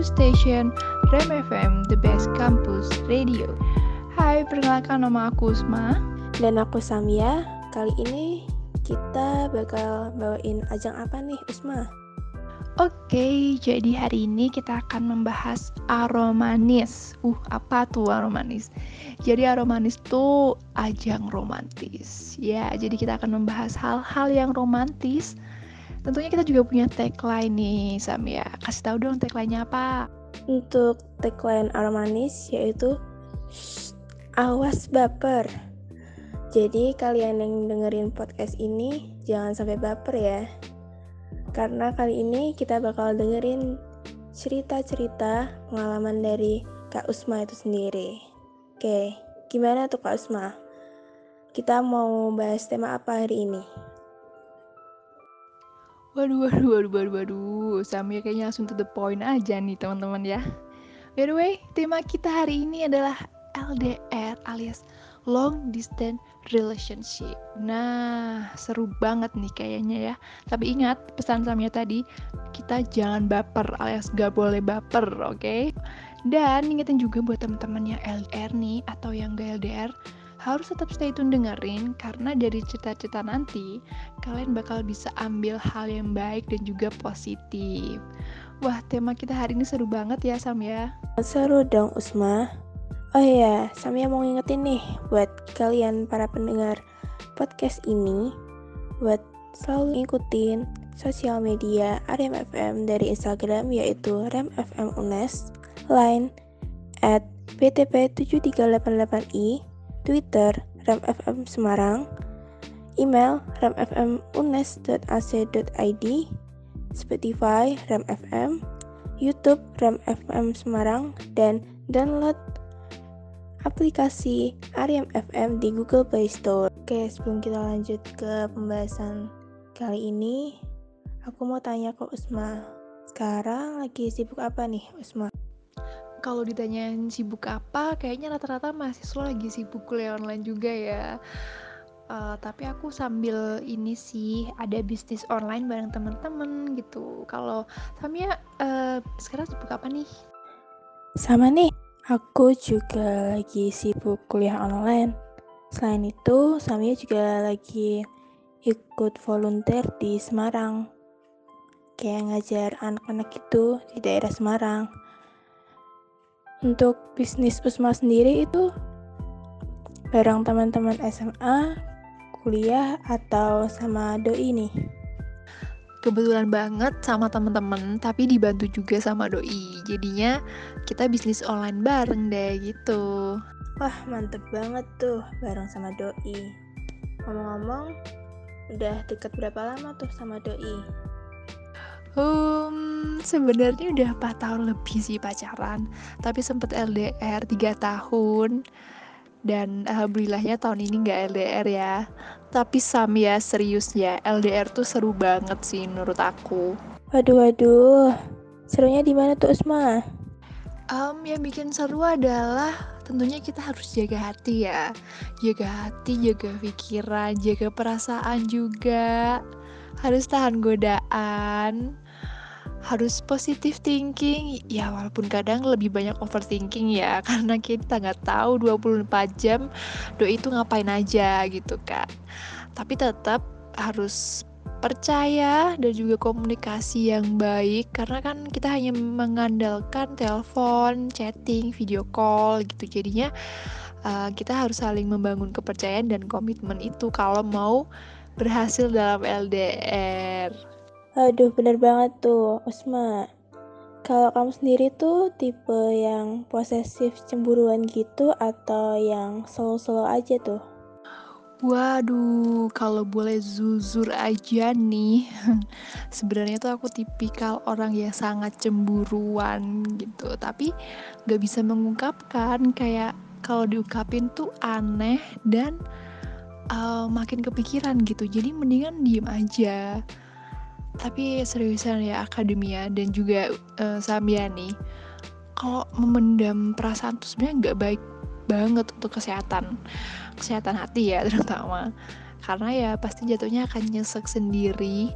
Campus Station Rem FM, the best campus radio. Hai, perkenalkan nama aku Usma. Dan aku Samia. Kali ini kita bakal bawain ajang apa nih, Usma? Oke, jadi hari ini kita akan membahas aromanis. Uh, apa tuh aromanis? Jadi aromanis tuh ajang romantis. Ya, jadi kita akan membahas hal-hal yang romantis Tentunya kita juga punya tagline nih, Sam ya. Kasih tahu dong tagline-nya apa? Untuk tagline Armanis yaitu awas baper. Jadi kalian yang dengerin podcast ini jangan sampai baper ya. Karena kali ini kita bakal dengerin cerita-cerita pengalaman dari Kak Usma itu sendiri. Oke, gimana tuh Kak Usma? Kita mau bahas tema apa hari ini? Waduh, waduh, waduh, waduh, waduh. Samir kayaknya langsung to the point aja nih teman-teman ya. By the way, tema kita hari ini adalah LDR alias Long Distance Relationship. Nah, seru banget nih kayaknya ya. Tapi ingat, pesan Samia tadi, kita jangan baper alias gak boleh baper, oke? Okay? Dan ingetin juga buat teman-teman yang LDR nih atau yang gak LDR, harus tetap stay tune dengerin karena dari cerita-cerita nanti kalian bakal bisa ambil hal yang baik dan juga positif. Wah, tema kita hari ini seru banget ya, Sam ya. Seru dong, Usma. Oh iya, Samia mau ngingetin nih buat kalian para pendengar podcast ini buat selalu ngikutin sosial media Arem FM dari Instagram yaitu remfm unes, line at btp7388i, Twitter remfm Semarang, email remfmunes.ac.id, Spotify remfm, YouTube remfm Semarang, dan download aplikasi Ariam FM di Google Play Store. Oke, sebelum kita lanjut ke pembahasan kali ini, aku mau tanya ke Usma. Sekarang lagi sibuk apa nih, Usma? Kalau ditanyain sibuk apa, kayaknya rata-rata mahasiswa lagi sibuk kuliah online juga ya. Uh, tapi aku sambil ini sih ada bisnis online bareng temen-temen gitu. Kalau Samia uh, sekarang sibuk apa nih? Sama nih, aku juga lagi sibuk kuliah online. Selain itu, Samia juga lagi ikut volunteer di Semarang. Kayak ngajar anak-anak itu di daerah Semarang. Untuk bisnis Usma sendiri itu bareng teman-teman SMA, kuliah, atau sama doi nih? Kebetulan banget sama teman-teman, tapi dibantu juga sama doi. Jadinya kita bisnis online bareng deh gitu. Wah, mantep banget tuh bareng sama doi. Ngomong-ngomong, udah deket berapa lama tuh sama doi? Um, sebenarnya udah 4 tahun lebih sih pacaran, tapi sempet LDR 3 tahun. Dan alhamdulillahnya tahun ini nggak LDR ya. Tapi Sam ya serius ya, LDR tuh seru banget sih menurut aku. Waduh waduh, serunya di mana tuh Usma? Um, yang bikin seru adalah tentunya kita harus jaga hati ya, jaga hati, jaga pikiran, jaga perasaan juga harus tahan godaan harus positif thinking. Ya walaupun kadang lebih banyak overthinking ya karena kita nggak tahu 24 jam doi itu ngapain aja? gitu kan tapi tetap harus percaya dan juga komunikasi yang baik karena kan kita hanya mengandalkan telepon, chatting, video call gitu. Jadinya uh, kita harus saling membangun kepercayaan dan komitmen itu. Kalau mau berhasil dalam LDR. Aduh, bener banget tuh, Usma. Kalau kamu sendiri tuh tipe yang posesif cemburuan gitu atau yang slow-slow aja tuh? Waduh, kalau boleh zuzur aja nih, sebenarnya tuh aku tipikal orang yang sangat cemburuan gitu, tapi gak bisa mengungkapkan kayak kalau diungkapin tuh aneh dan uh, makin kepikiran gitu. Jadi mendingan diem aja. Tapi seriusan ya akademia dan juga uh, Samia nih kalau memendam perasaan tuh sebenarnya nggak baik banget untuk kesehatan. Kesehatan hati ya terutama karena ya pasti jatuhnya akan nyesek sendiri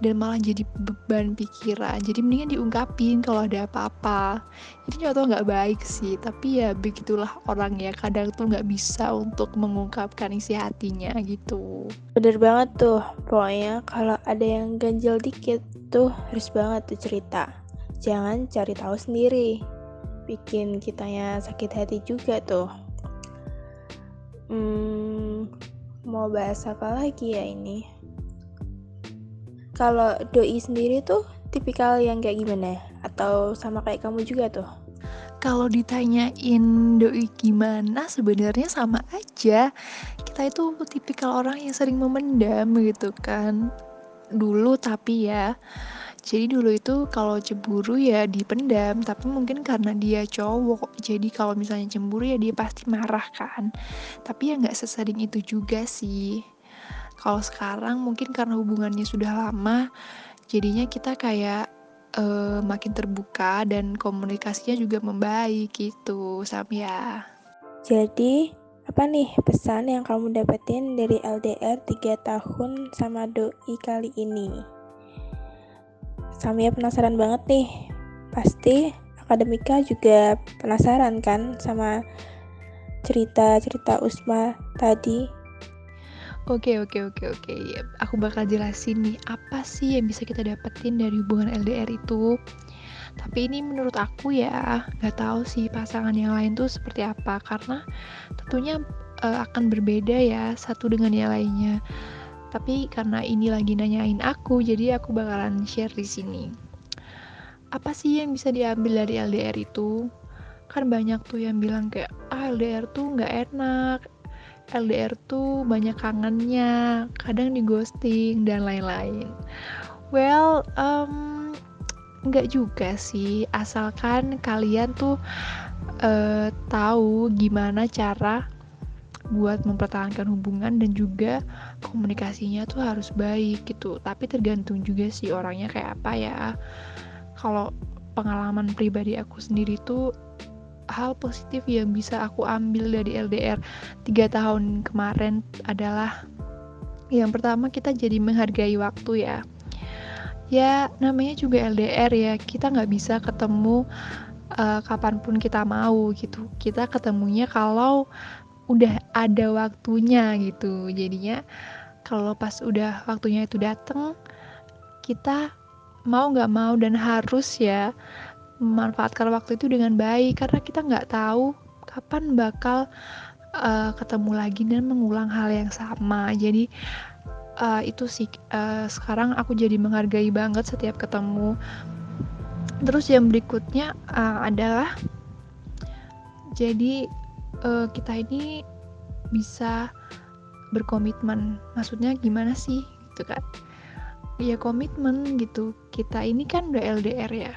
dan malah jadi beban pikiran. Jadi mendingan diungkapin kalau ada apa-apa. Ini contoh nggak baik sih tapi ya begitulah orang ya. Kadang tuh nggak bisa untuk mengungkapkan isi hatinya gitu. Bener banget tuh pokoknya kalau ada yang ganjel dikit tuh harus banget tuh cerita. Jangan cari tahu sendiri. Bikin kitanya sakit hati juga tuh. Hmm, mau bahas apa lagi ya ini? Kalau doi sendiri tuh tipikal yang kayak gimana? Atau sama kayak kamu juga tuh? Kalau ditanyain doi gimana, sebenarnya sama aja. Kita itu tipikal orang yang sering memendam gitu kan. Dulu tapi ya, jadi dulu itu kalau cemburu ya dipendam, tapi mungkin karena dia cowok, jadi kalau misalnya cemburu ya dia pasti marah kan. Tapi ya nggak sesering itu juga sih. Kalau sekarang mungkin karena hubungannya sudah lama, jadinya kita kayak uh, makin terbuka dan komunikasinya juga membaik gitu, Samya. Jadi apa nih pesan yang kamu dapetin dari LDR 3 tahun sama doi kali ini? Samia penasaran banget nih. Pasti akademika juga penasaran kan sama cerita-cerita Usma tadi. Oke oke oke oke. Aku bakal jelasin nih apa sih yang bisa kita dapetin dari hubungan LDR itu. Tapi ini menurut aku ya nggak tahu sih pasangan yang lain tuh seperti apa karena tentunya uh, akan berbeda ya satu dengan yang lainnya. Tapi karena ini lagi nanyain aku, jadi aku bakalan share di sini. Apa sih yang bisa diambil dari LDR itu? Kan banyak tuh yang bilang kayak, ah LDR tuh nggak enak, LDR tuh banyak kangennya, kadang di ghosting dan lain-lain. Well, um, nggak juga sih, asalkan kalian tuh uh, tahu gimana cara buat mempertahankan hubungan dan juga komunikasinya tuh harus baik gitu. Tapi tergantung juga sih orangnya kayak apa ya. Kalau pengalaman pribadi aku sendiri tuh hal positif yang bisa aku ambil dari LDR tiga tahun kemarin adalah yang pertama kita jadi menghargai waktu ya. Ya namanya juga LDR ya kita nggak bisa ketemu uh, kapan pun kita mau gitu. Kita ketemunya kalau udah ada waktunya gitu. Jadinya kalau pas udah waktunya itu dateng kita mau nggak mau dan harus ya memanfaatkan waktu itu dengan baik. Karena kita nggak tahu kapan bakal uh, ketemu lagi dan mengulang hal yang sama. Jadi uh, itu sih uh, sekarang aku jadi menghargai banget setiap ketemu. Terus yang berikutnya uh, adalah jadi uh, kita ini bisa berkomitmen. Maksudnya gimana sih? Gitu kan? Ya komitmen gitu. Kita ini kan udah LDR ya.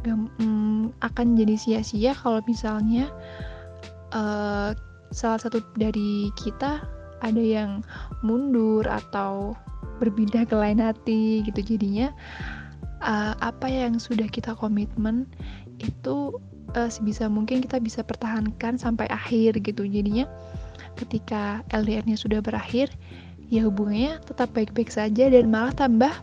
Gak, mm, akan jadi sia-sia kalau misalnya uh, salah satu dari kita ada yang mundur atau berpindah ke lain hati gitu jadinya uh, apa yang sudah kita komitmen itu uh, sebisa mungkin kita bisa pertahankan sampai akhir gitu. Jadinya ketika LDR-nya sudah berakhir ya hubungannya tetap baik-baik saja dan malah tambah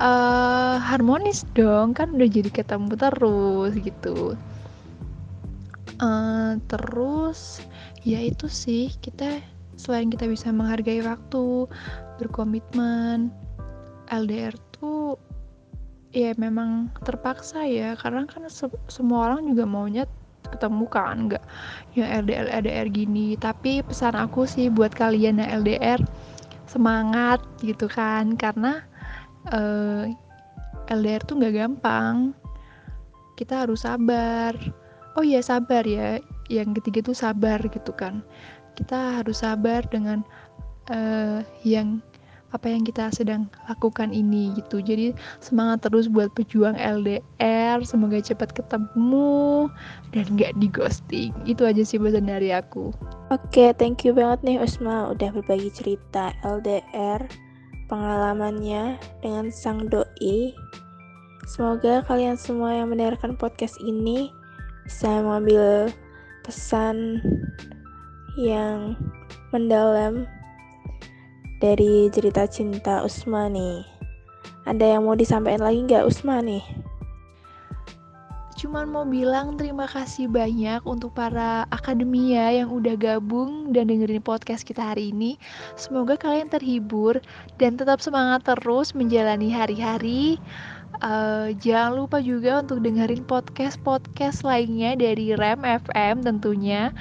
uh, harmonis dong. Kan udah jadi ketemu terus gitu. Uh, terus ya itu sih kita selain kita bisa menghargai waktu berkomitmen LDR tuh ya memang terpaksa ya karena kan se semua orang juga maunya ketemu kan nggak yang LDR LDR gini. Tapi pesan aku sih buat kalian yang LDR semangat gitu kan karena uh, eh, LDR tuh nggak gampang. Kita harus sabar. Oh iya sabar ya yang ketiga tuh sabar gitu kan. Kita harus sabar dengan uh, yang apa yang kita sedang lakukan ini gitu. Jadi semangat terus buat pejuang LDR semoga cepat ketemu dan gak di ghosting itu aja sih pesan dari aku. Oke okay, thank you banget nih Usma udah berbagi cerita LDR pengalamannya dengan sang doi. Semoga kalian semua yang mendengarkan podcast ini bisa mengambil pesan yang mendalam dari cerita cinta Usma nih. Ada yang mau disampaikan lagi nggak Usma nih? Cuman mau bilang terima kasih banyak untuk para akademia yang udah gabung dan dengerin podcast kita hari ini. Semoga kalian terhibur dan tetap semangat terus menjalani hari-hari. Uh, jangan lupa juga untuk dengerin podcast-podcast lainnya dari REM FM tentunya.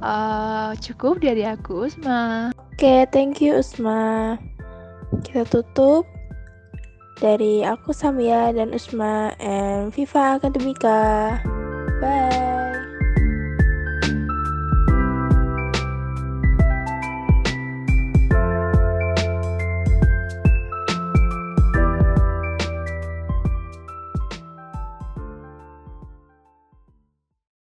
Uh, cukup dari aku, Usma. Oke, okay, thank you Usma. Kita tutup dari aku Samia dan Usma and Viva Akademika. Bye.